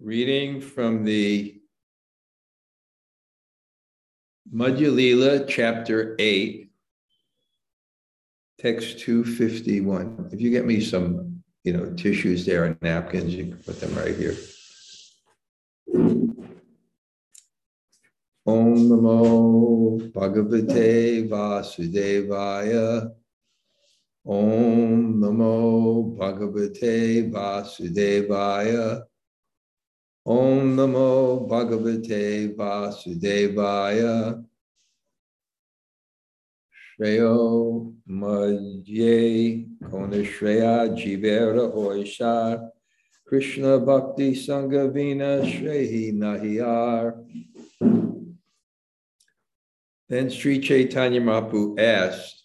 Reading from the Madhyalila, chapter 8, text 251. If you get me some, you know, tissues there and napkins, you can put them right here. Om Namo Bhagavate Vasudevaya. Om Namo Bhagavate Vasudevaya. Om Namo Bhagavate Vasudevaya. Shreyo Madhye Konashreya Jivera Oishar Krishna Bhakti Sanghavina Shrehi Nahiyar. Then Sri Chaitanya Mahaprabhu asked,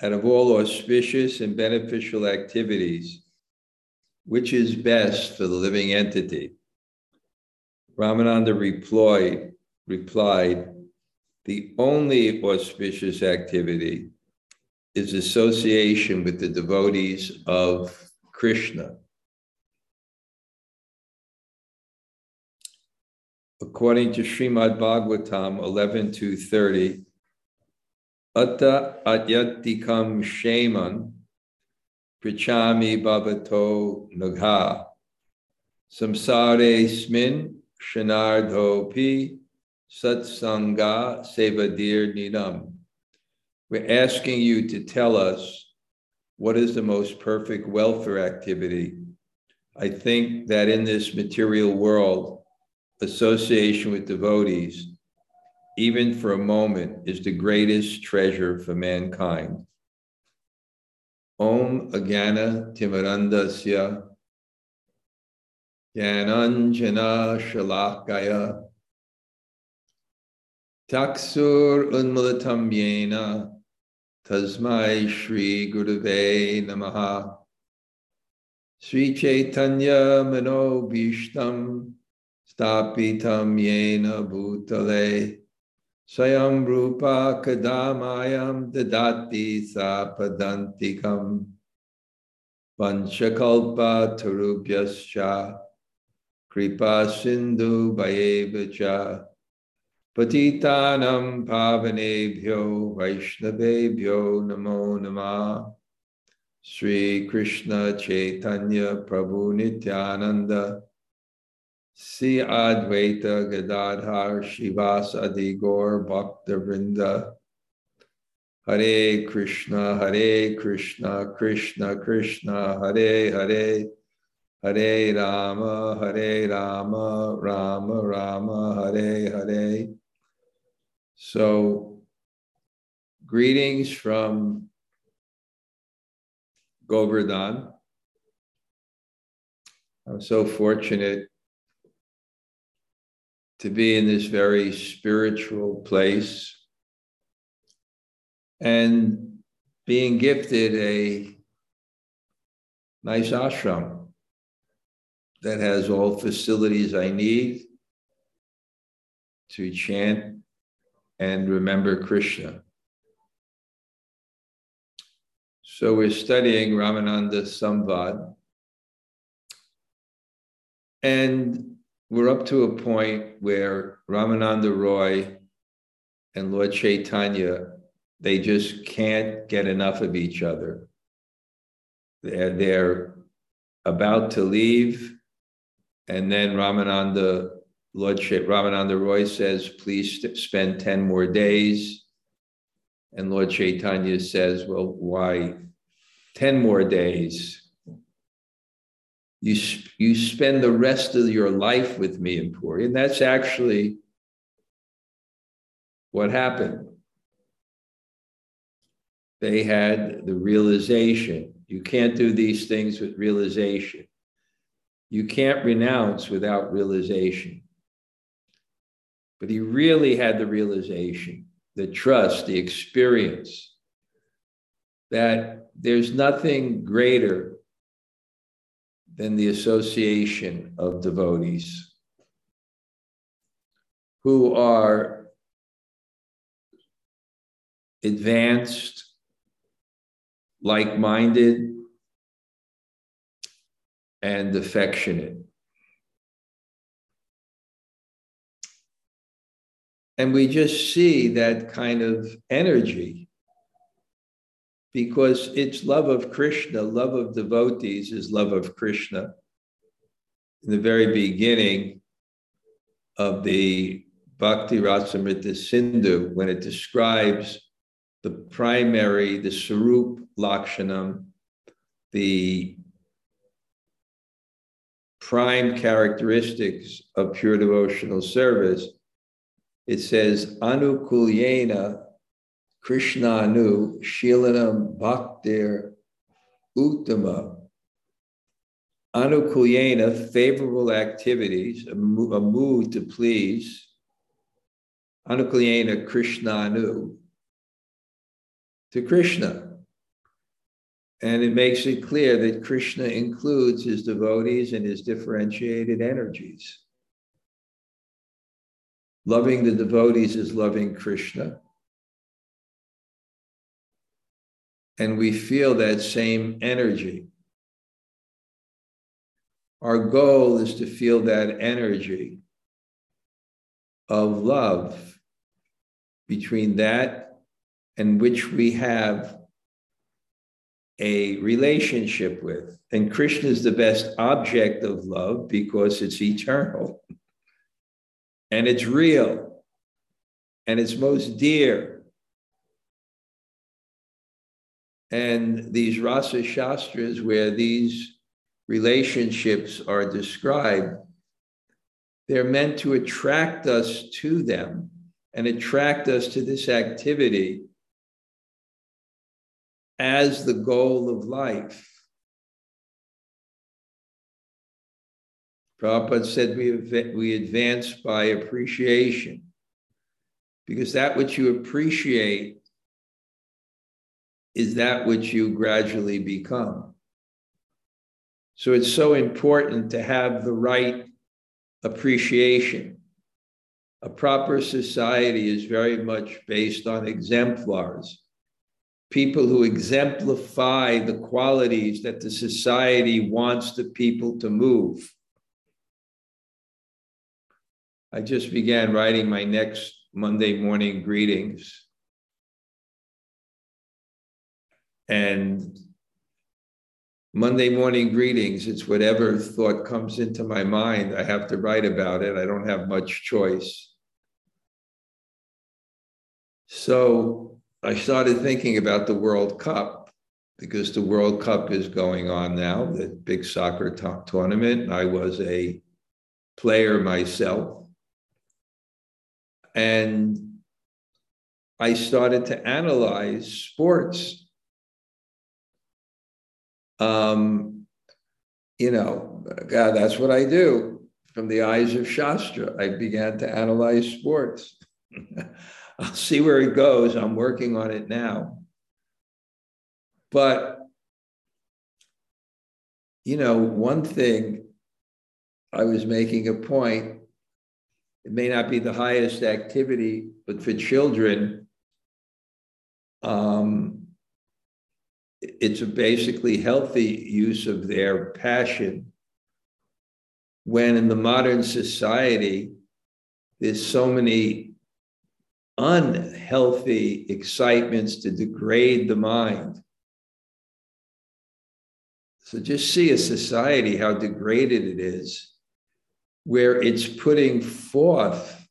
out of all auspicious and beneficial activities, which is best for the living entity? Ramananda replied, replied, the only auspicious activity is association with the devotees of Krishna. according to Srimad Bhagavatam 11 to 30, Atta Atyatikam Shaman Prichami Bhavato Nagha Samsare Smin Shanardho Pi Satsanga Sevadir Nidam. We're asking you to tell us what is the most perfect welfare activity. I think that in this material world, association with devotees, even for a moment, is the greatest treasure for mankind. Om Agana Timarandasya Jnananjana Shalakaya. Taksur Unmulatam Yena. Tasmai Shri Gurave Namaha. Sri Chaitanya Mano Bhishtam Stapitam yena bhutale Sayam rupa kadamayam dadati sapadantikam. Panchakalpa tarubhyascha. Kripa sindhu bhayevacha. Patitanam pavanebhyo Vaishnavebhyo namo namah Sri Krishna Chaitanya Prabhu Nityananda Si Advaita Gadadhar Shivas Adigor Bhakta Vrinda. Hare Krishna Hare Krishna Krishna Krishna Hare Hare. Hare Rama Hare Rama Rama Rama Hare Hare. So greetings from Govardhan. I'm so fortunate to be in this very spiritual place and being gifted a nice ashram that has all facilities I need to chant and remember Krishna. So we're studying Ramananda Samvad. And we're up to a point where Ramananda Roy and Lord Chaitanya, they just can't get enough of each other. They're, they're about to leave, and then Ramananda, Lord Ramananda Roy says, please spend 10 more days. And Lord Chaitanya says, well, why 10 more days? You, you spend the rest of your life with me in Puri. And that's actually what happened. They had the realization you can't do these things with realization. You can't renounce without realization. But he really had the realization, the trust, the experience that there's nothing greater than the association of devotees who are advanced, like minded, and affectionate. And we just see that kind of energy because it's love of Krishna, love of devotees is love of Krishna. In the very beginning of the Bhakti Rasamrita Sindhu, when it describes the primary, the Sarup Lakshanam, the prime characteristics of pure devotional service, it says, Anukulyena Krishnanu Shilanam Bhaktir Uttama. Anukulyena, favorable activities, a mood to please. Anukulyena Krishna Krishnanu, to Krishna. And it makes it clear that Krishna includes his devotees and his differentiated energies. Loving the devotees is loving Krishna. And we feel that same energy. Our goal is to feel that energy of love between that and which we have a relationship with. And Krishna is the best object of love because it's eternal and it's real and it's most dear. And these Rasa Shastras, where these relationships are described, they're meant to attract us to them and attract us to this activity as the goal of life. Prabhupada said we, we advance by appreciation because that which you appreciate is that which you gradually become. So it's so important to have the right appreciation. A proper society is very much based on exemplars people who exemplify the qualities that the society wants the people to move. I just began writing my next Monday morning greetings. And Monday morning greetings, it's whatever thought comes into my mind. I have to write about it. I don't have much choice. So I started thinking about the World Cup because the World Cup is going on now, the big soccer t- tournament. I was a player myself. And I started to analyze sports. Um, you know, God, that's what I do. From the eyes of Shastra, I began to analyze sports. I'll see where it goes. I'm working on it now. But, you know, one thing I was making a point, it may not be the highest activity, but for children, um, it's a basically healthy use of their passion. When in the modern society, there's so many unhealthy excitements to degrade the mind. So just see a society, how degraded it is, where it's putting forth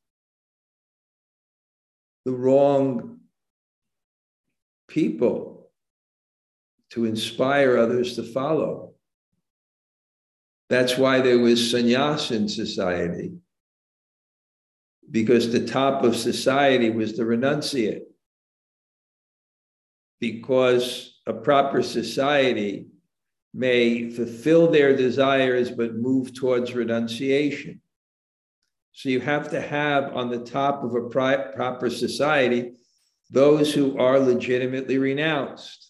the wrong people to inspire others to follow. That's why there was sannyas in society because the top of society was the renunciate. Because a proper society may fulfill their desires but move towards renunciation. So you have to have on the top of a proper society those who are legitimately renounced.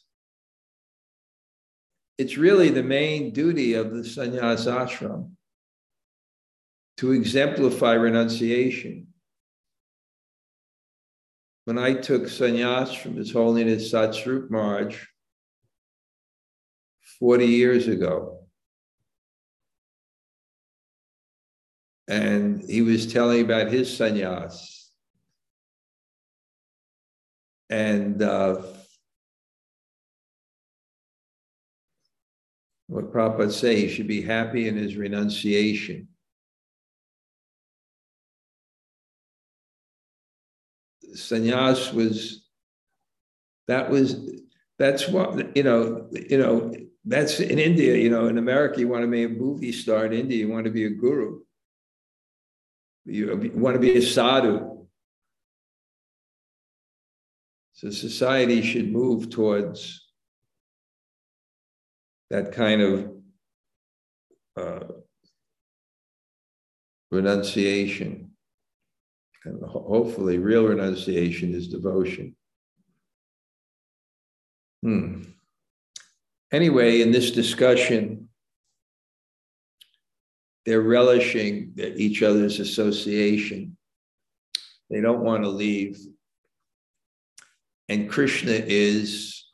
It's really the main duty of the sannyas ashram to exemplify renunciation. When I took sannyas from His Holiness Satsvarup Maharaj 40 years ago, and he was telling about his sannyas, and uh, what Prabhupada say, he should be happy in his renunciation. Sannyas was that was that's what you know you know that's in India you know in America you want to be a movie star in India you want to be a guru you want to be a sadhu so society should move towards that kind of uh, renunciation. And hopefully, real renunciation is devotion. Hmm. Anyway, in this discussion, they're relishing each other's association. They don't want to leave. And Krishna is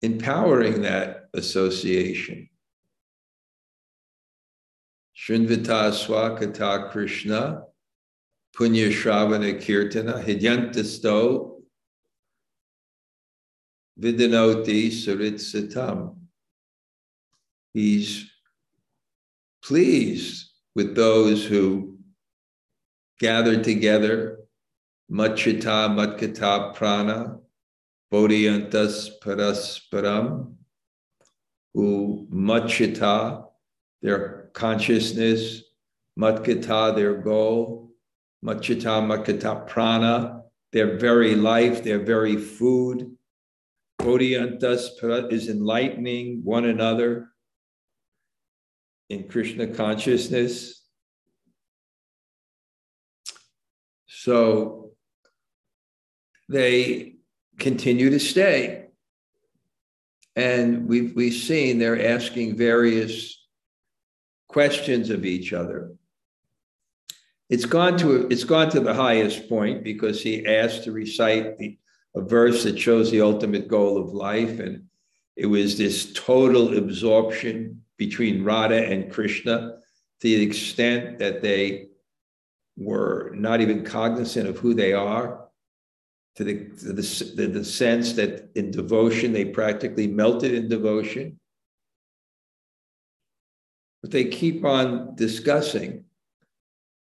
empowering that association. Srinvita Swakata Krishna, Punya Shravana Kirtana, Hidyantasto, Vidanoti Saritsatam. He's pleased with those who gather together, Machita Matkata Prana, Bodhiyantas Parasparam, who their consciousness, Matkata, their goal, Machita Matkata Prana, their very life, their very food. Bodhiyantas is enlightening one another in Krishna consciousness. So they continue to stay. And we've, we've seen they're asking various questions of each other. It's gone to it's gone to the highest point because he asked to recite the, a verse that shows the ultimate goal of life, and it was this total absorption between Radha and Krishna to the extent that they were not even cognizant of who they are to the, to the, the, sense that in devotion, they practically melted in devotion. But they keep on discussing.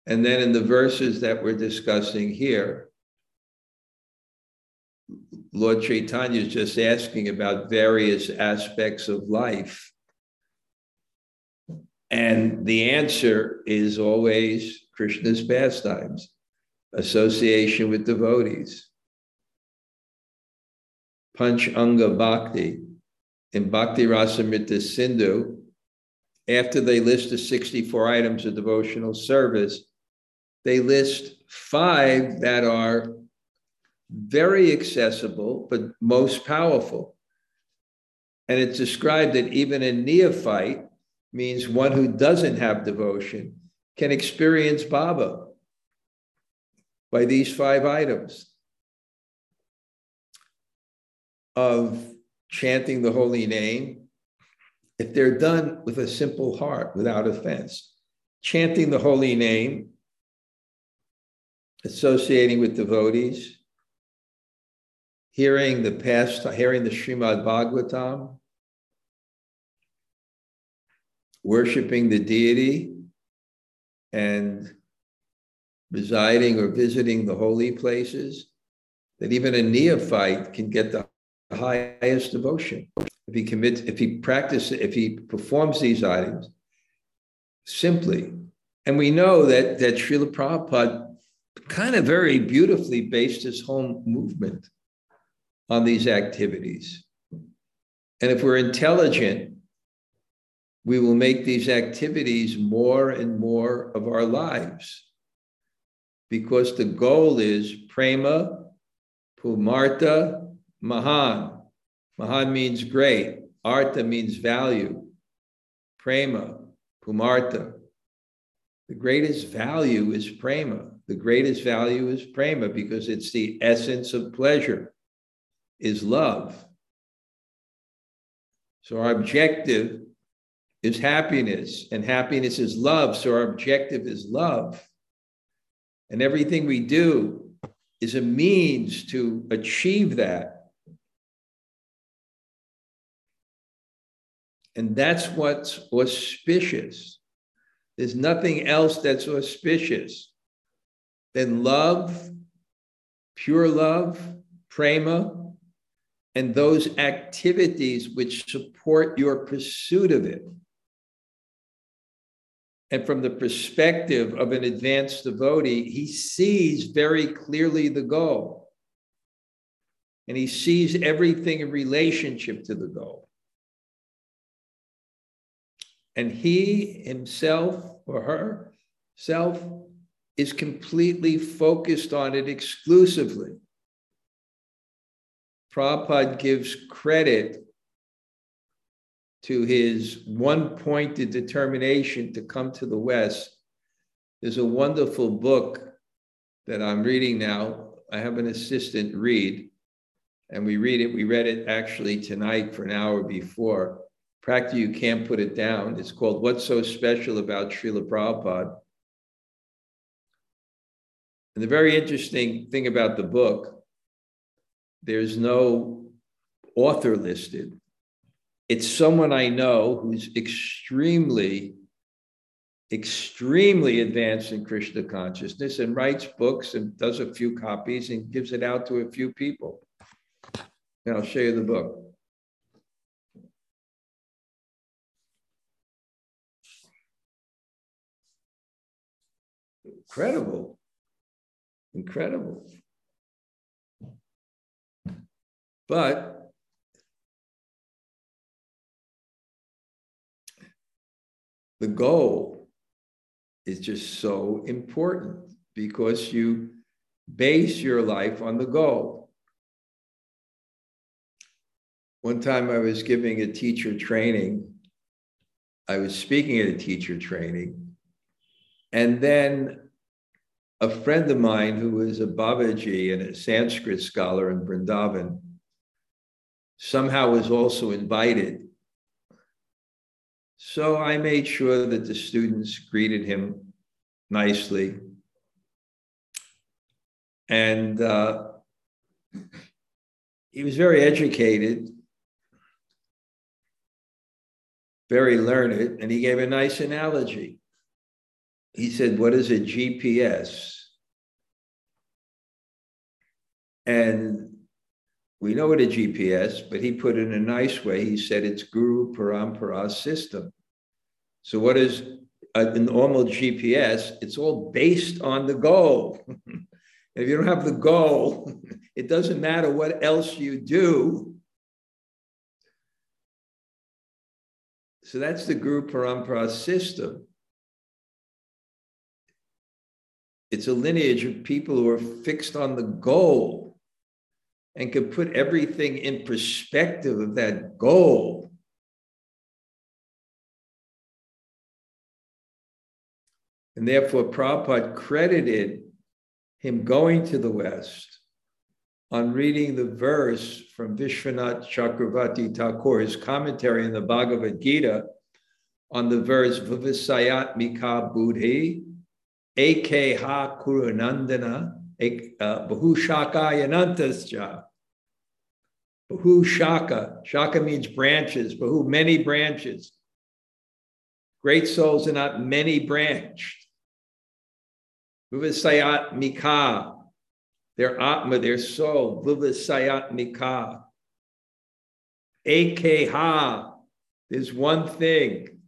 And then in the verses that we're discussing here, Lord Chaitanya is just asking about various aspects of life. And the answer is always Krishna's pastimes, association with devotees. Panch Anga Bhakti in Bhakti Rasamrita Sindhu, after they list the 64 items of devotional service, they list five that are very accessible, but most powerful. And it's described that even a neophyte means one who doesn't have devotion can experience bhava by these five items of chanting the holy name, if they're done with a simple heart, without offense, chanting the holy name, associating with devotees, hearing the past, hearing the Srimad Bhagavatam, worshiping the deity, and residing or visiting the holy places, that even a neophyte can get the highest devotion. If he commits, if he practices, if he performs these items simply, and we know that that Srila Prabhupada kind of very beautifully based his whole movement on these activities. And if we're intelligent, we will make these activities more and more of our lives because the goal is prema, pumartha, Mahan. Mahan means great. Artha means value. Prema, Pumartha. The greatest value is prema. The greatest value is prema because it's the essence of pleasure, is love. So our objective is happiness, and happiness is love. So our objective is love. And everything we do is a means to achieve that. And that's what's auspicious. There's nothing else that's auspicious than love, pure love, prema, and those activities which support your pursuit of it. And from the perspective of an advanced devotee, he sees very clearly the goal. And he sees everything in relationship to the goal. And he himself or herself is completely focused on it exclusively. Prabhupada gives credit to his one pointed determination to come to the West. There's a wonderful book that I'm reading now. I have an assistant read, and we read it. We read it actually tonight for an hour before. Practically, you can't put it down. It's called What's So Special About Srila Prabhupada. And the very interesting thing about the book, there's no author listed. It's someone I know who's extremely, extremely advanced in Krishna consciousness and writes books and does a few copies and gives it out to a few people. And I'll show you the book. Incredible. Incredible. But the goal is just so important because you base your life on the goal. One time I was giving a teacher training. I was speaking at a teacher training. And then a friend of mine who was a Babaji and a Sanskrit scholar in Vrindavan somehow was also invited so I made sure that the students greeted him nicely. And uh, he was very educated, very learned, and he gave a nice analogy. He said, What is a GPS? And we know what a GPS, but he put it in a nice way. He said it's Guru Parampara system. So, what is a normal GPS? It's all based on the goal. if you don't have the goal, it doesn't matter what else you do. So, that's the Guru Parampara system. It's a lineage of people who are fixed on the goal and can put everything in perspective of that goal. And therefore, Prabhupada credited him going to the West on reading the verse from Vishwanath Chakravarti Thakur's commentary in the Bhagavad Gita on the verse Vivasayat Mika Buddhi, Ekha Kurunandana, uh, Bahu Shaka Yanantascha. Bahu Shaka. Shaka means branches. Bahu, many branches. Great souls are not many branched. Vivasayat Mika. Their Atma, their soul. Vivasayat Mika. Ekha. There's one thing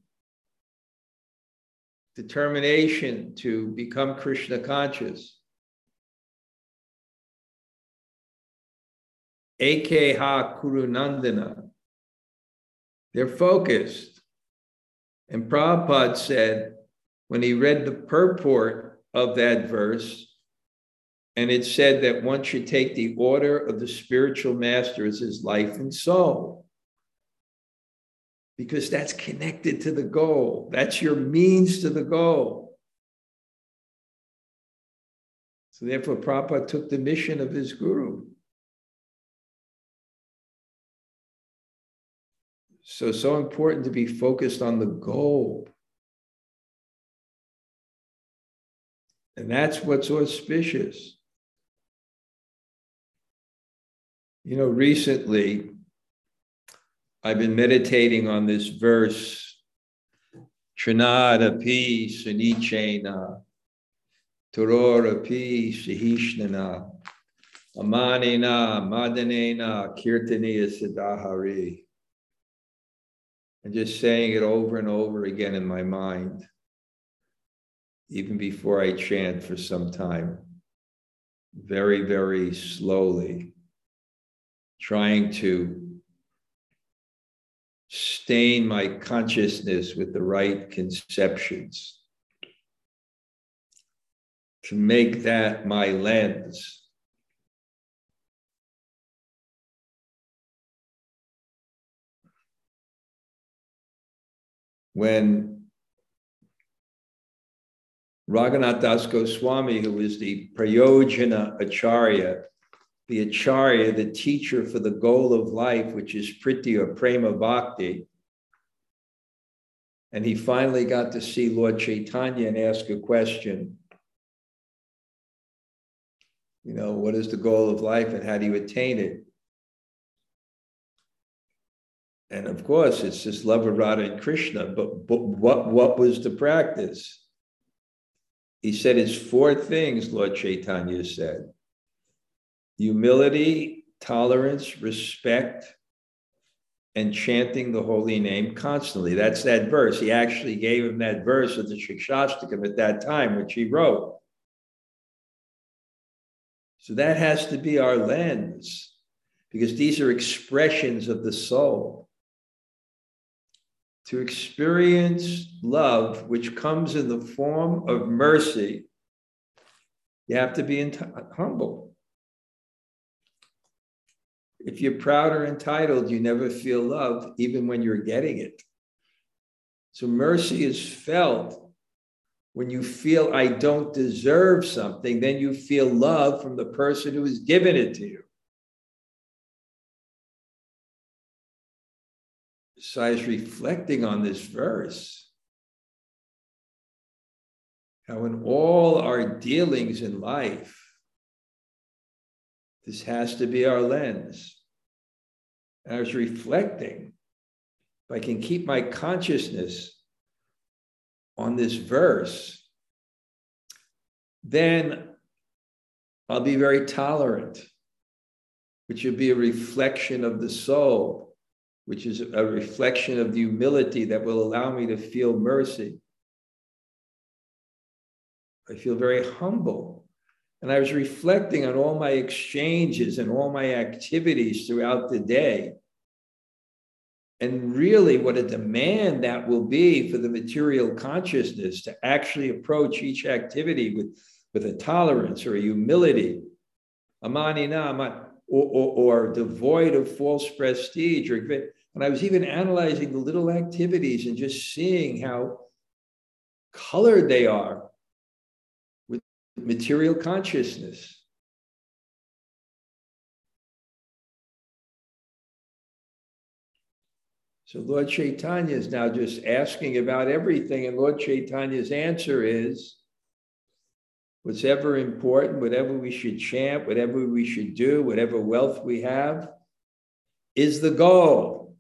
determination to become Krishna conscious. Ekha Kurunandana. They're focused. And Prabhupada said, when he read the purport of that verse, and it said that one should take the order of the spiritual master as his life and soul. Because that's connected to the goal. That's your means to the goal. So therefore, Prabhupada took the mission of his guru. So, so important to be focused on the goal. And that's what's auspicious. You know, recently I've been meditating on this verse, Trinada pi sunichena, Torora pi sahishnana, Amanina madanena kirtaniya siddhahari. And just saying it over and over again in my mind, even before I chant for some time, very, very slowly trying to stain my consciousness with the right conceptions, to make that my lens. When Raghunath Das Goswami, who is the Prayojana Acharya, the acharya, the teacher for the goal of life, which is priti or prema bhakti. And he finally got to see Lord Chaitanya and ask a question. You know, what is the goal of life and how do you attain it? And of course, it's just love of Radha and Krishna. But, but what, what was the practice? He said it's four things, Lord Chaitanya said humility, tolerance, respect, and chanting the holy name constantly. That's that verse. He actually gave him that verse of the Shikshashtakam at that time, which he wrote. So that has to be our lens, because these are expressions of the soul. To experience love, which comes in the form of mercy, you have to be humble. If you're proud or entitled, you never feel love, even when you're getting it. So mercy is felt when you feel I don't deserve something, then you feel love from the person who has given it to you. So I was reflecting on this verse. How in all our dealings in life, this has to be our lens. And I was reflecting if I can keep my consciousness on this verse, then I'll be very tolerant, which will be a reflection of the soul, which is a reflection of the humility that will allow me to feel mercy. I feel very humble and I was reflecting on all my exchanges and all my activities throughout the day. And really, what a demand that will be for the material consciousness to actually approach each activity with, with a tolerance or a humility, amanina, or, or, or devoid of false prestige. Or, and I was even analyzing the little activities and just seeing how colored they are material consciousness. So Lord Chaitanya is now just asking about everything, and Lord Chaitanya's answer is what's ever important, whatever we should chant, whatever we should do, whatever wealth we have, is the goal.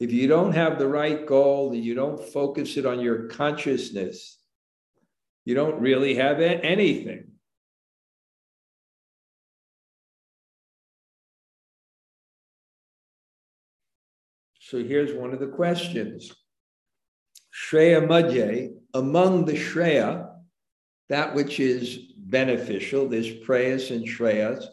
If you don't have the right goal and you don't focus it on your consciousness, you don't really have anything. So here's one of the questions. Shreya Madhye, among the Shreya, that which is beneficial, there's prayas and Shreyas.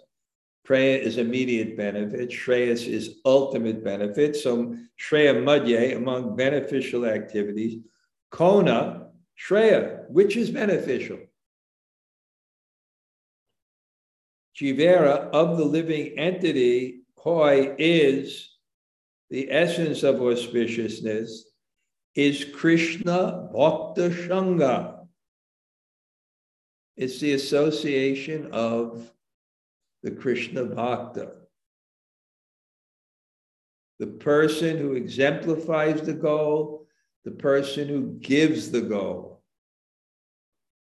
Preya is immediate benefit, Shreyas is ultimate benefit. So Shreya Madhye, among beneficial activities, Kona, Shreya, which is beneficial? Jivera of the living entity, Hoi is the essence of auspiciousness, is Krishna Bhakta Shanga. It's the association of the Krishna Bhakta. The person who exemplifies the goal, the person who gives the goal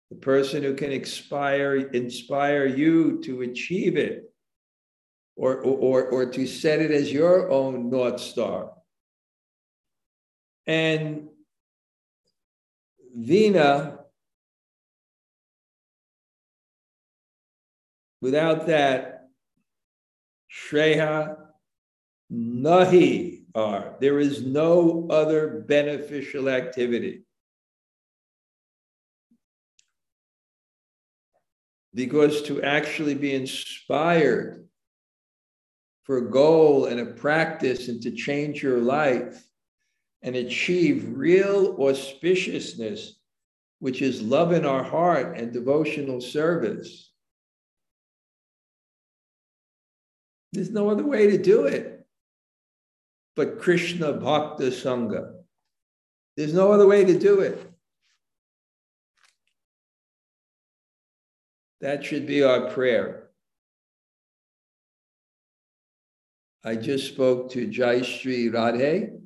the person who can inspire, inspire you to achieve it. or, or, or to set it as your own North Star. And Vina, without that, Shreya Nahi are. There is no other beneficial activity. Because to actually be inspired for a goal and a practice and to change your life and achieve real auspiciousness, which is love in our heart and devotional service. There's no other way to do it but Krishna Bhakta Sangha. There's no other way to do it. That should be our prayer. I just spoke to Jai Sri Radhe.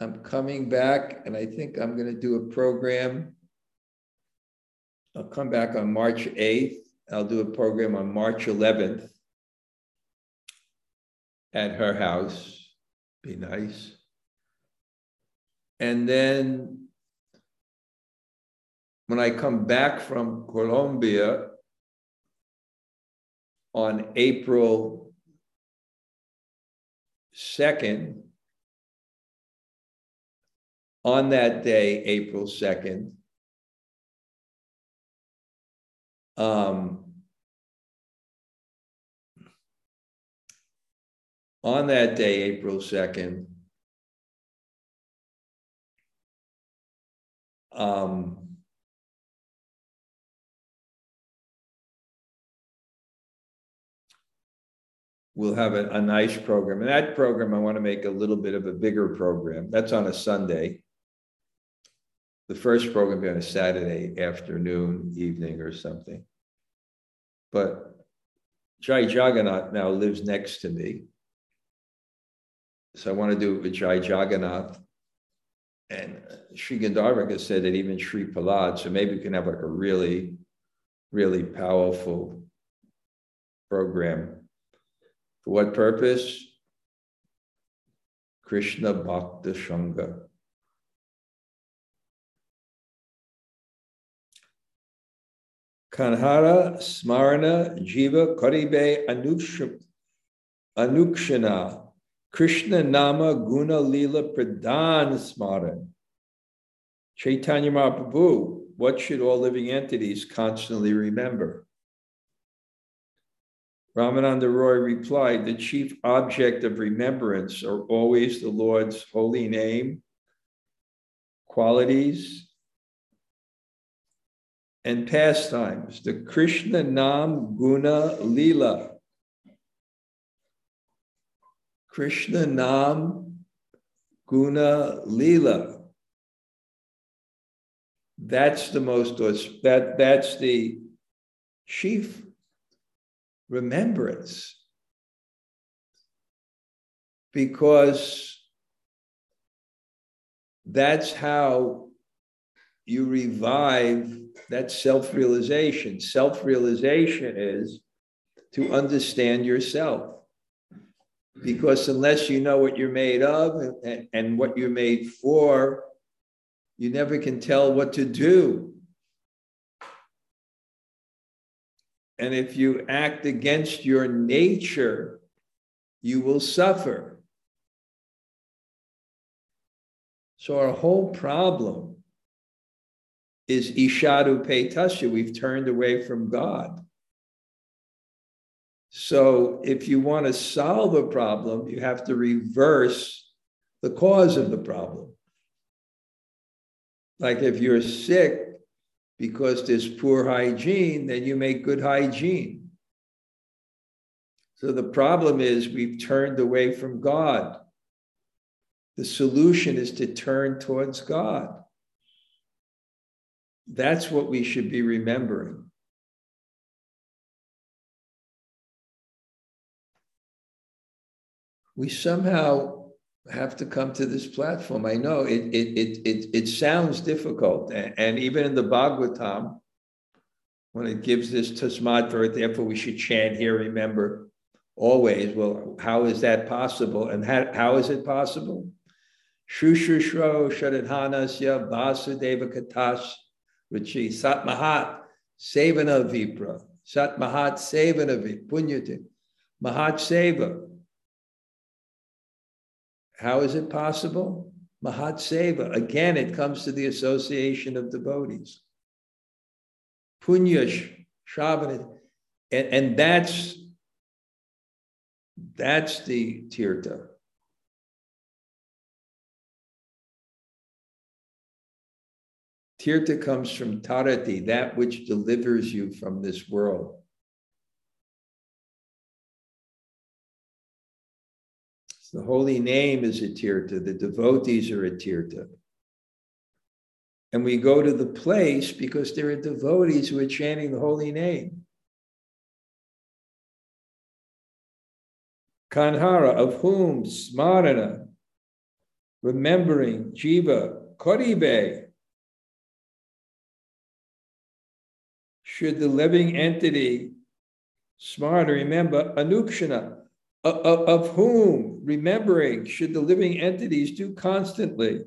I'm coming back, and I think I'm going to do a program. I'll come back on March 8th. I'll do a program on March 11th at her house. Be nice. And then when I come back from Colombia on April 2nd, on that day, April 2nd, um, on that day, April 2nd, um, we'll have a, a nice program. And that program, I want to make a little bit of a bigger program. That's on a Sunday. The first program be on a Saturday afternoon, evening, or something. But Jai Jagannath now lives next to me. So I want to do it with Jai Jagannath. And Sri Gandharvika said that even Sri Prahlad, so maybe we can have like a really, really powerful program for what purpose? Krishna Bhakta Sangha. Kanhara Smarana Jiva Karibe Anukshana Krishna Nama Guna Lila Pradhan Smaran. Chaitanya Mahaprabhu, what should all living entities constantly remember? Ramananda Roy replied, The chief object of remembrance are always the Lord's holy name, qualities, and pastimes, the Krishna Nam Guna Lila. Krishna Nam Guna Lila. That's the most that that's the chief remembrance. Because that's how you revive that self realization. Self realization is to understand yourself. Because unless you know what you're made of and, and, what you're made for, you never can tell what to do. And if you act against your nature, you will suffer. So our whole problem is Ishadu Petasya. We've turned away from God. So if you want to solve a problem, you have to reverse the cause of the problem. Like if you're sick, because there's poor hygiene, then you make good hygiene. So the problem is we've turned away from God. The solution is to turn towards God. That's what we should be remembering. We somehow have to come to this platform. I know it it it it, it sounds difficult, and, and even in the Bhagavatam, when it gives this tasmad for therefore we should chant here. Remember, always. Well, how is that possible? And how, how is it possible? Shushushro Shadadhanasya Vasudeva Katash Ruchi Satmahat Sevana Vipra Satmahat Sevana Vipra Punyate Mahat Seva. How is it possible? Mahat Seva. Again, it comes to the association of devotees. Punyash Shravanat. And, and that's that's the tirtha. Tirtha comes from tarati, that which delivers you from this world. The holy name is a tirtha, the devotees are a tirtha. And we go to the place because there are devotees who are chanting the holy name. Kanhara, of whom smarana, remembering Jiva, Koribe, should the living entity smarter remember Anukshana, of, whom remembering should the living entities do constantly.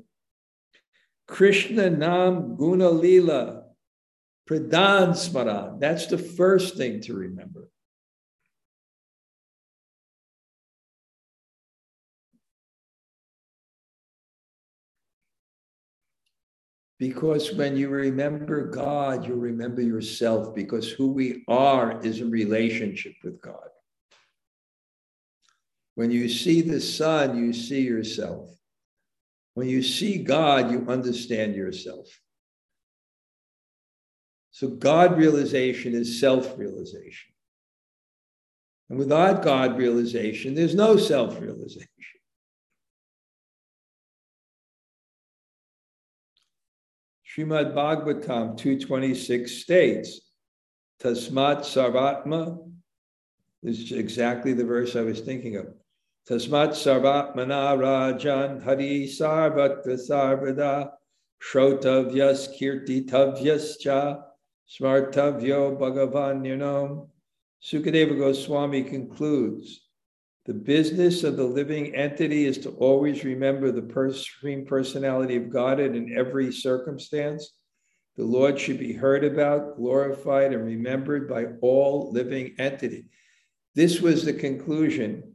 Krishna Nam Guna Lila, Pradhan Smaran. That's the first thing to remember. Because when you remember God, you remember yourself because who we are is a relationship with God. When you see the sun, you see yourself. When you see God, you understand yourself. So, God realization is self realization. And without God realization, there's no self realization. Srimad Bhagavatam 226 states, Tasmat Sarvatma, this is exactly the verse I was thinking of. Tasmat Sarvatmana Rajan Hari Sarvatra Sarvada Shrotavyas Kirtitavyas Cha Smartavyo Bhagavan Yunam. Sukadeva Goswami concludes the business of the living entity is to always remember the supreme personality of God in every circumstance. The Lord should be heard about, glorified, and remembered by all living entity. This was the conclusion.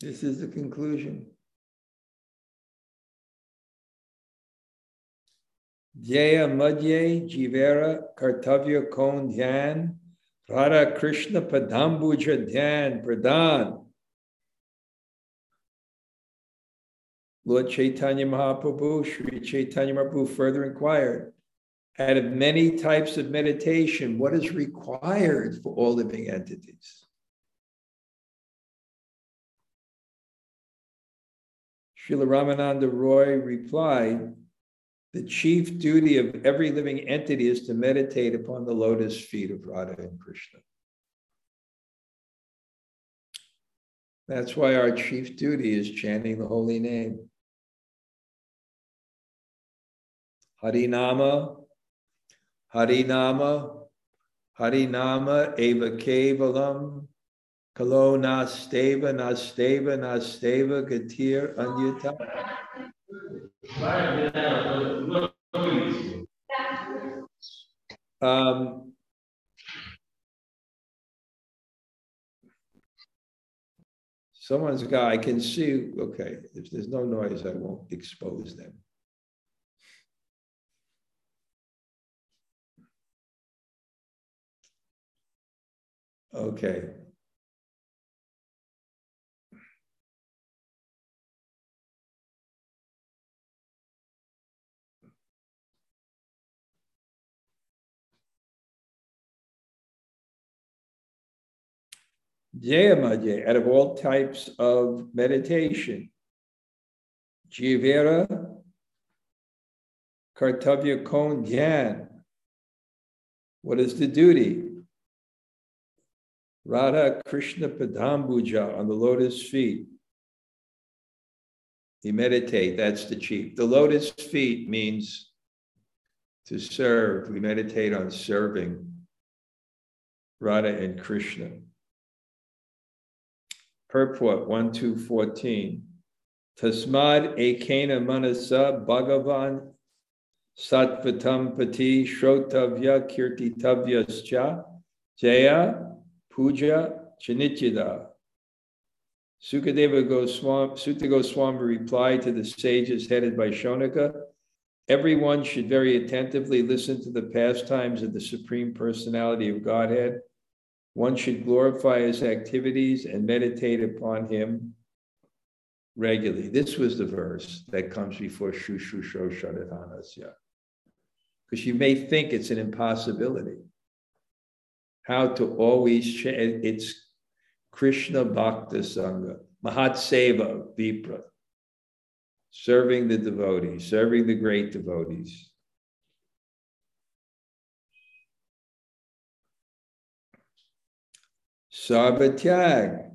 This is the conclusion. Jaya Madhye Jivera Kartavya Kon Dhyan Radha Krishna Padambuja Dhyan Pradhan. Lord Chaitanya Mahaprabhu, Sri Chaitanya Mahaprabhu further inquired, out of many types of meditation, what is required for all living entities? Srila Ramananda Roy replied, the chief duty of every living entity is to meditate upon the lotus feet of Radha and Krishna. That's why our chief duty is chanting the holy name. Harinama, Harinama, Harinama, Eva Kevalam, Kalo Nasteva, Nasteva, Nasteva, Gatir, Anyata. Um, someone's guy I can see. Okay, if there's no noise, I won't expose them. Okay. Jayamaje, out of all types of meditation. Jivera, Kartavya Kon Dhyan. What is the duty? Radha Krishna Padambuja on the lotus feet. You meditate, that's the chief. The lotus feet means to serve. We meditate on serving. Radha and Krishna. Purport 1 2 14. Tasmad ekena manasa bhagavan satvatam pati shrotavya kirtitavyascha jaya puja chanityada. Sukadeva Goswami, Suta Goswami replied to the sages headed by Shonaka Everyone should very attentively listen to the pastimes of the Supreme Personality of Godhead. One should glorify his activities and meditate upon him regularly. This was the verse that comes before Shushusho Shadatanasya. Because you may think it's an impossibility. How to always change it's Krishna Bhakta Sangha, Mahat Vipra serving the devotees, serving the great devotees. Sarvatyag,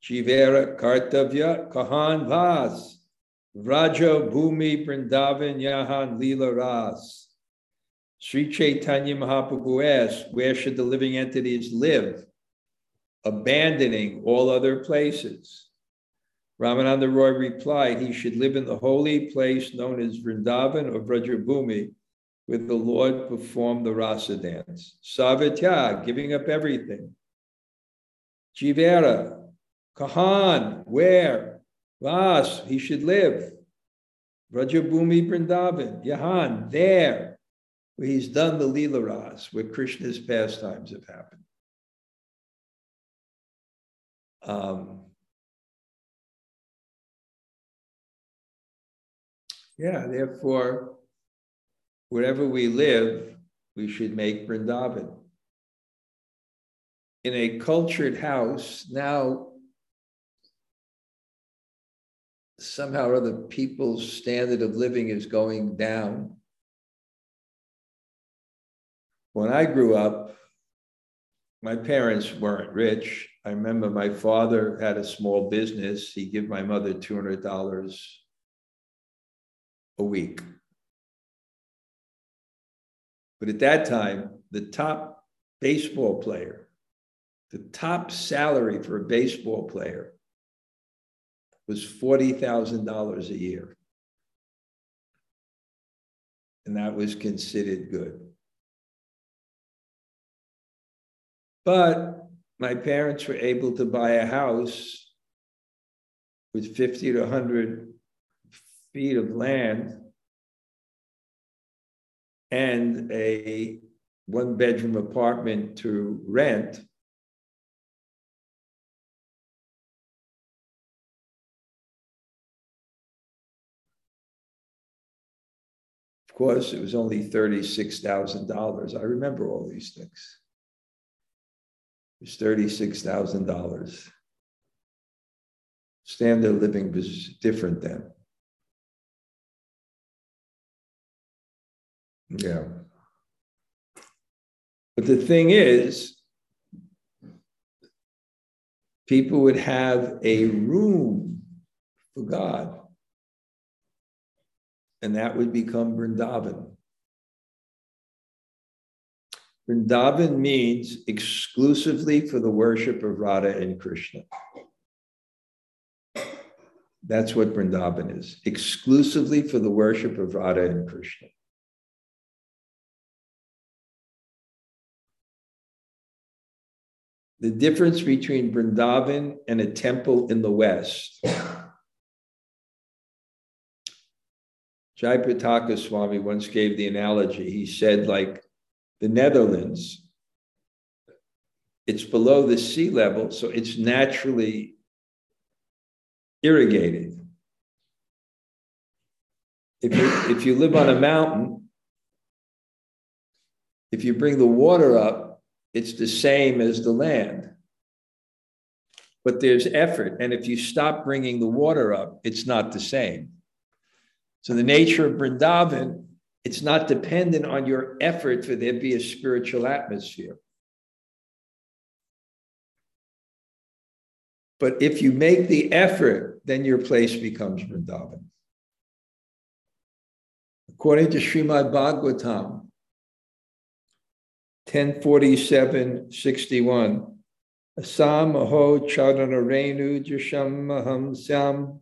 Jivera Kartavya Kahan Vas, Vraja Bhumi Vrindavan Yahan Lila Ras. Sri Chaitanya Mahaprabhu asks, where should the living entities live? Abandoning all other places. Ramananda Roy replied he should live in the holy place known as Vrindavan or Vrajabhumi, where the Lord performed the rasa dance. Savatya, giving up everything. Jivera, Kahan, where? Vas, he should live. Vrajabhumi Vrindavan, Yahan, there, where he's done the Leela Ras, where Krishna's pastimes have happened. Um, Yeah, therefore, wherever we live, we should make Vrindavan. In a cultured house, now somehow or other people's standard of living is going down. When I grew up, my parents weren't rich. I remember my father had a small business. He gave my mother $200 a week. But at that time, the top baseball player, the top salary for a baseball player was $40,000 a year. And that was considered good. But my parents were able to buy a house with 50 to 100 feet of land and a one bedroom apartment to rent. Of course, it was only $36,000. I remember all these things. It was $36,000. Standard living was different then. Yeah. But the thing is, people would have a room for God, and that would become Vrindavan. Vrindavan means exclusively for the worship of Radha and Krishna. That's what Vrindavan is, exclusively for the worship of Radha and Krishna. the difference between Vrindavan and a temple in the West. Jayapataka Swami once gave the analogy. He said, like the Netherlands, it's below the sea level, so it's naturally irrigated. If you, if you live on a mountain, if you bring the water up, it's the same as the land. But there's effort. And if you stop bringing the water up, it's not the same. So the nature of Vrindavan, it's not dependent on your effort for there to be a spiritual atmosphere. But if you make the effort, then your place becomes Vrindavan. According to Srimad Bhagavatam, 1047 61. Asam aho charanarenu jasham maham sam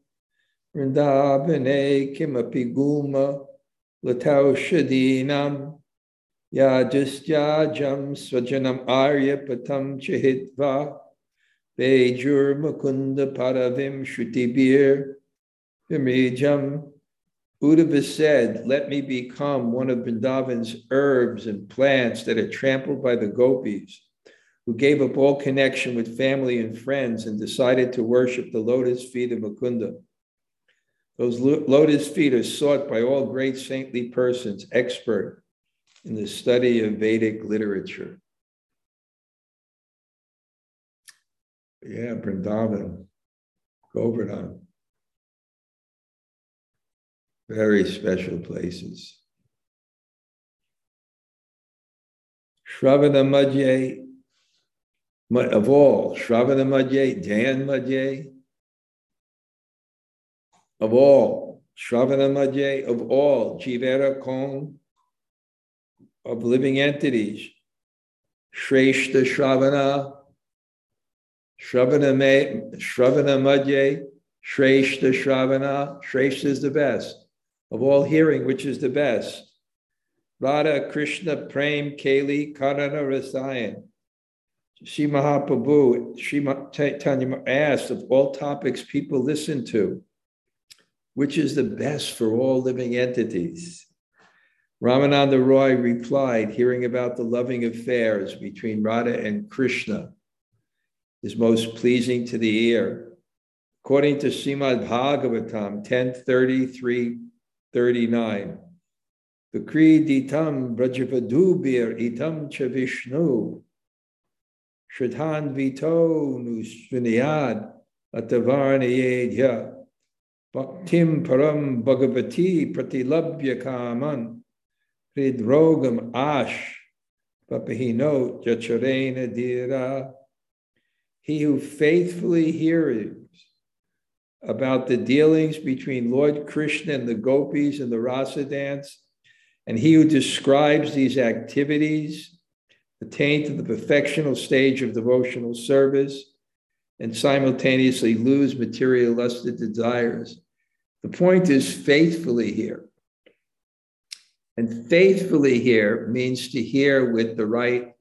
vrindavane kimapi gulma latau shadinam yajastya svajanam arya patam chahitva Bejur Mukunda Paravim Shrutibir Vimrijam. Uddhava said, Let me become one of Vrindavan's herbs and plants that are trampled by the gopis, who gave up all connection with family and friends and decided to worship the lotus feet of Mukunda. Those lotus feet are sought by all great saintly persons, expert in the study of Vedic literature. Yeah, Vrindavan, Govardhan. Very special places. Shravana Madhye, of all, Shravana Madhye, Dan Madhye, of all, Shravana of all, Jivera Kong, of living entities, Shreshta Shravana, Shravana, me, Shravana Madhye, Shreshta Shravana, Shreshta is the best. Of all hearing, which is the best? Radha Krishna Prem Kali Karana Rasayan. Sri Mahaprabhu, Sri Tanya asked of all topics people listen to, which is the best for all living entities? Ramananda Roy replied, hearing about the loving affairs between Radha and Krishna is most pleasing to the ear. According to Srimad Bhagavatam 1033 39, Vikri ditam brajavadubir itam cha Vishnu, Shradhan vito nusvinayad atavarnayedya, Bhaktim param bhagavati pratilabhya kaman, Hridrogam ash, papahino jacharena dira. He who faithfully hears about the dealings between Lord Krishna and the gopis and the rasa dance, and he who describes these activities attain to the perfectional stage of devotional service and simultaneously lose materialistic desires. The point is faithfully here. And faithfully here means to hear with the right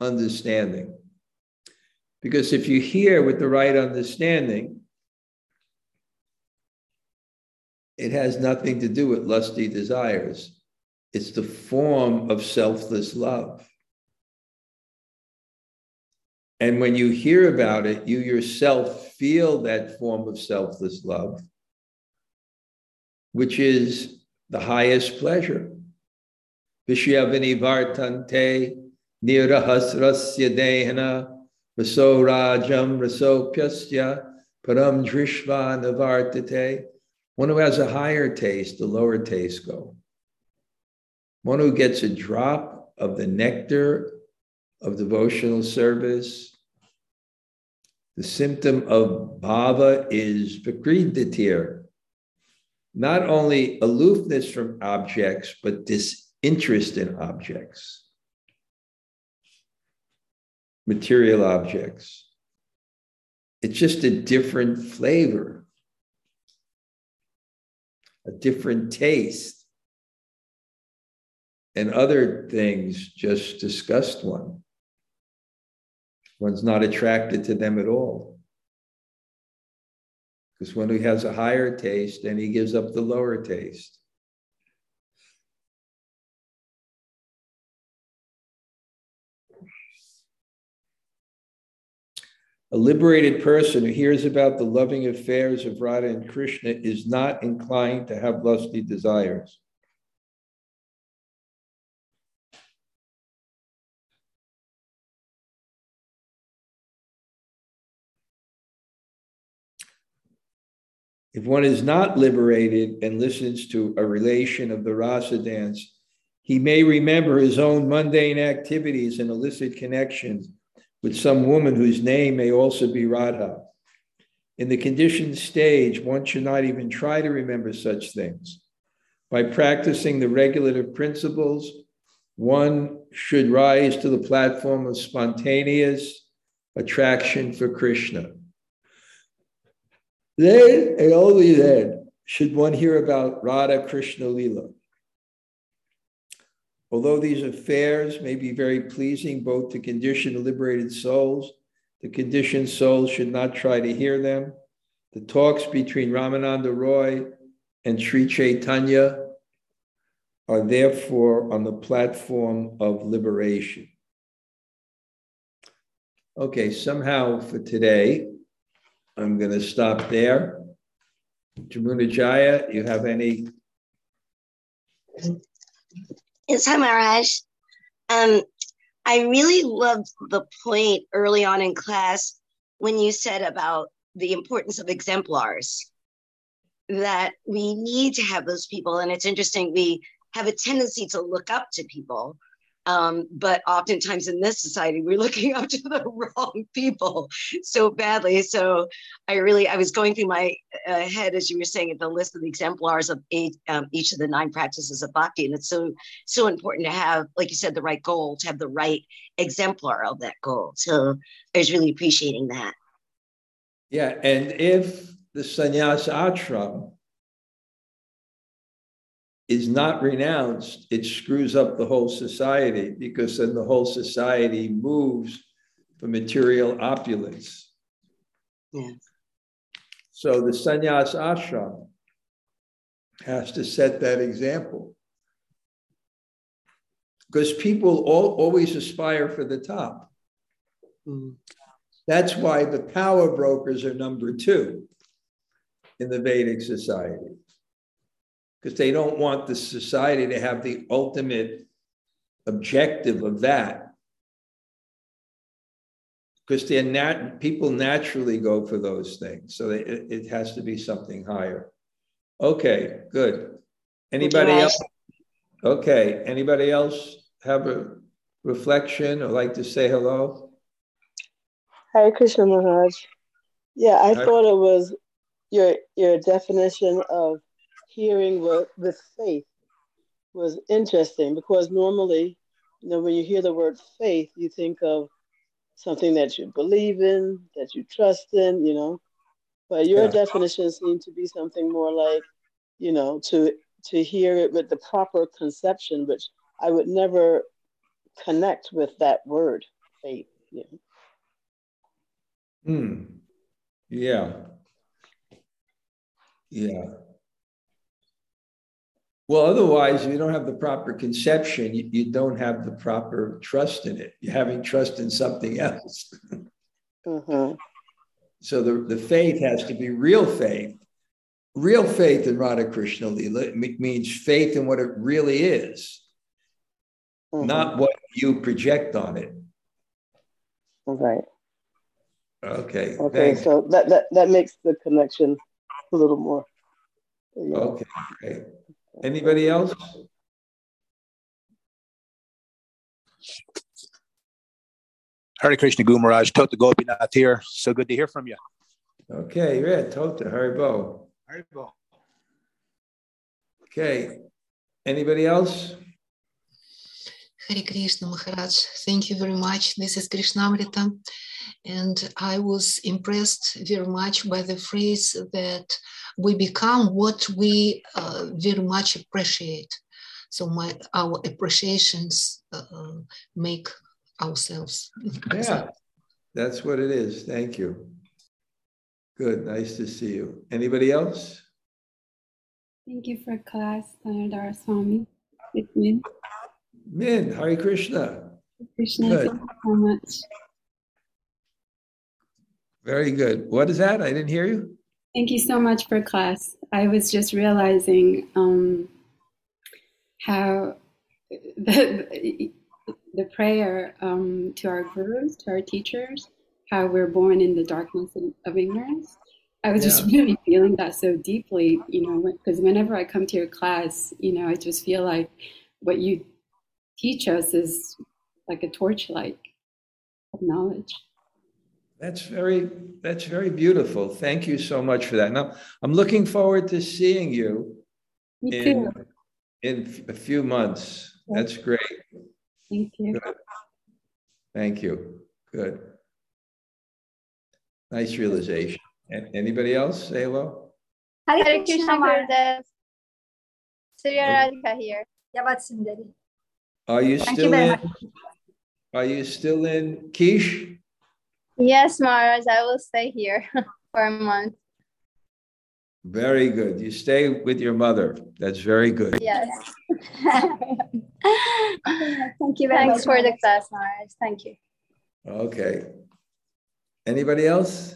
understanding. Because if you hear with the right understanding, it has nothing to do with lusty desires. It's the form of selfless love. And when you hear about it, you yourself feel that form of selfless love, which is the highest pleasure. Vishyavini vartante nirahasrasya dehana Raso Rajam Raso Pyasya Param Drishva Navartate. One who has a higher taste, the lower taste go. One who gets a drop of the nectar of devotional service. The symptom of bhava is vikridatir, not only aloofness from objects, but disinterest in objects material objects. It's just a different flavor, a different taste. And other things just disgust one. One's not attracted to them at all. Because when he has a higher taste, then he gives up the lower taste. A liberated person who hears about the loving affairs of Radha and Krishna is not inclined to have lusty desires. If one is not liberated and listens to a relation of the rasa dance, he may remember his own mundane activities and illicit connections with some woman whose name may also be Radha. In the conditioned stage, one should not even try to remember such things. By practicing the regulative principles, one should rise to the platform of spontaneous attraction for Krishna. Then and only then should one hear about Radha Krishna Lila. Although these affairs may be very pleasing both to conditioned liberated souls, the conditioned souls should not try to hear them. The talks between Ramananda Roy and Sri Chaitanya are therefore on the platform of liberation. Okay, somehow for today, I'm going to stop there. Jamuna Jaya, you have any? Yes, hi, Maharaj. Um, I really loved the point early on in class when you said about the importance of exemplars, that we need to have those people. And it's interesting, we have a tendency to look up to people um, but oftentimes in this society, we're looking up to the wrong people so badly. So I really, I was going through my uh, head as you were saying the list of the exemplars of eight, um, each of the nine practices of bhakti, and it's so so important to have, like you said, the right goal, to have the right exemplar of that goal. So I was really appreciating that. Yeah, and if the sannyas ashram is not renounced, it screws up the whole society because then the whole society moves for material opulence. Yeah. So the sannyas ashram has to set that example. Because people all, always aspire for the top. Mm. That's why the power brokers are number two in the Vedic society because they don't want the society to have the ultimate objective of that. Because they're nat- people naturally go for those things. So they, it, it has to be something higher. Okay, good. Anybody else? Okay, anybody else have a reflection or like to say hello? Hi, Krishna Maharaj. Yeah, I thought it was your your definition of hearing with, with faith was interesting because normally, you know, when you hear the word faith, you think of something that you believe in, that you trust in, you know. But your yeah. definition seemed to be something more like, you know, to to hear it with the proper conception, which I would never connect with that word, faith. Yeah. Hmm. Yeah. Yeah. Well, otherwise, if you don't have the proper conception, you, you, don't have the proper trust in it. You're having trust in something else. mm-hmm. So the, the faith has to be real faith. Real faith in Radha Krishna Lila means faith in what it really is, mm-hmm. not what you project on it. Right. Okay. Okay. Thanks. So that, that that makes the connection a little more. Yeah. Okay. Great. Anybody else? Hare Krishna Gumaraj, Tota Gopinath here. So good to hear from you. Okay, yeah, Tota, Haribol. Haribol. Okay, anybody else? Hare Krishna Maharaj, thank you very much. This is Krishnamrita. And I was impressed very much by the phrase that we become what we uh, very much appreciate. So my our appreciations uh, make ourselves. Yeah, that's what it is. Thank you. Good. Nice to see you. Anybody else? Thank you for class, Dhanurdhara Swami. It's Min. Min, Hare Krishna. Krishna, good. thank you so much. Very good. What is that? I didn't hear you. Thank you so much for class. I was just realizing um, how the, the prayer um, to our gurus, to our teachers, how we're born in the darkness of ignorance. I was yeah. just really feeling that so deeply, you know, because whenever I come to your class, you know, I just feel like what you teach us is like a torchlight of knowledge. That's very that's very beautiful. Thank you so much for that. Now I'm looking forward to seeing you Me in, in a few months. That's great. Thank you. Good. Thank you. Good. Nice realization. And anybody else say hello? Hare Hare Krishna Krishna Gurudev. Surya Radhika here. Yavat Sundari. Are you Thank you still very in? Are you still in Quiche? Yes, Maharaj, I will stay here for a month. Very good. You stay with your mother. That's very good. Yes. Thank you very Thanks much. for the class, Maharaj. Thank you. Okay. Anybody else?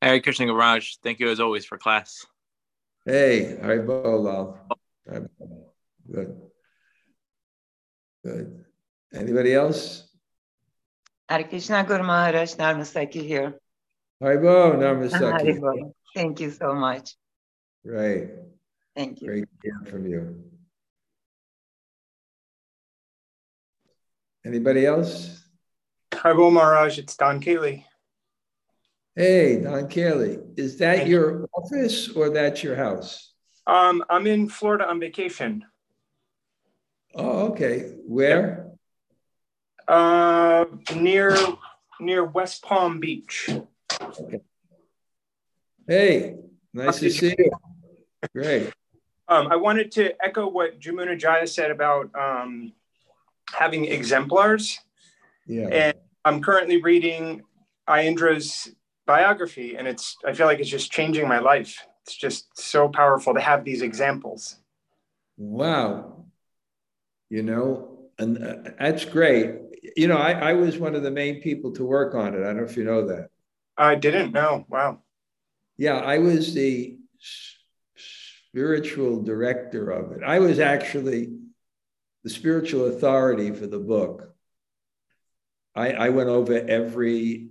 Hare Krishna Garage. Thank you as always for class. Hey, Haribol Lal. Haribol. Good. Good. Anybody else? Hare Krishna Guru Maharaj Narmasaki here. Haribol, Namaste. Haribol. Thank you so much. Right. Thank you. Great to hear from you. Anybody else? Harbo Maharaj, it's Don Cayley. Hey, Don Kelly, is that Thank your office or that's your house? Um, I'm in Florida on vacation. Oh, okay. Where? Uh, near near West Palm Beach. Hey, nice to see you. Great. Um, I wanted to echo what Jamuna Jaya said about um, having exemplars. Yeah. And I'm currently reading Aindra's biography, and it's I feel like it's just changing my life. It's just so powerful to have these examples. Wow. You know, and uh, that's great. You know, I, I was one of the main people to work on it. I don't know if you know that. I didn't know. Wow. Yeah, I was the spiritual director of it. I was actually the spiritual authority for the book. I, I went over every,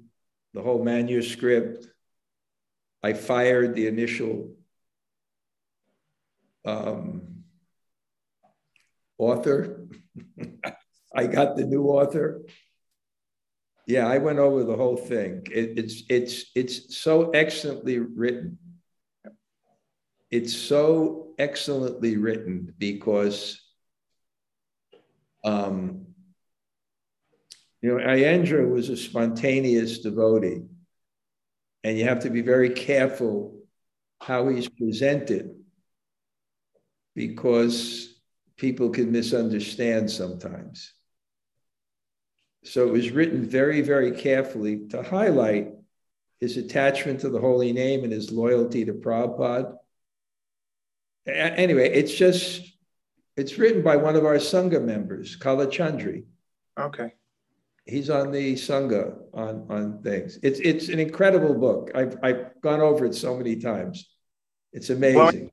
the whole manuscript. I fired the initial um, author. I got the new author. Yeah, I went over the whole thing. It, it's it's it's so excellently written. It's so excellently written because, um, you know, Aindra was a spontaneous devotee, and you have to be very careful how he's presented because people can misunderstand sometimes. So it was written very, very carefully to highlight his attachment to the holy name and his loyalty to Prabhupada. Anyway, it's just, it's written by one of our Sangha members, Kalachandri. Okay. He's on the Sangha on, on things. It's, it's an incredible book. I've, I've gone over it so many times. It's amazing.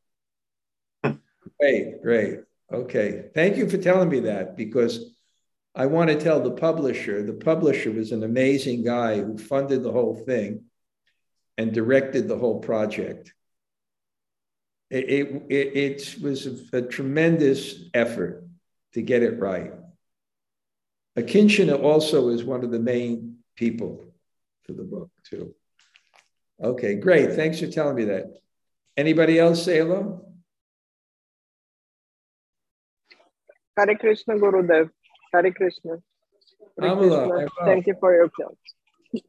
Great, great. Okay. Thank you for telling me that because I want to tell the publisher. The publisher was an amazing guy who funded the whole thing and directed the whole project. It, it, it, was a, a tremendous effort to get it right. Akinshina also is one of the main people for the book, too. Okay, great. Thanks for telling me that. Anybody else say hello? Hare Krishna Gurudev. Hare Krishna. Hare Krishna. Thank you for your class.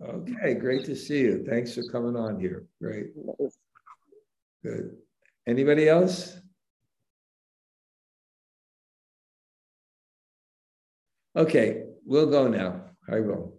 Okay, great to see you. Thanks for coming on here. Great, good. Anybody else? Okay, we'll go now. I will.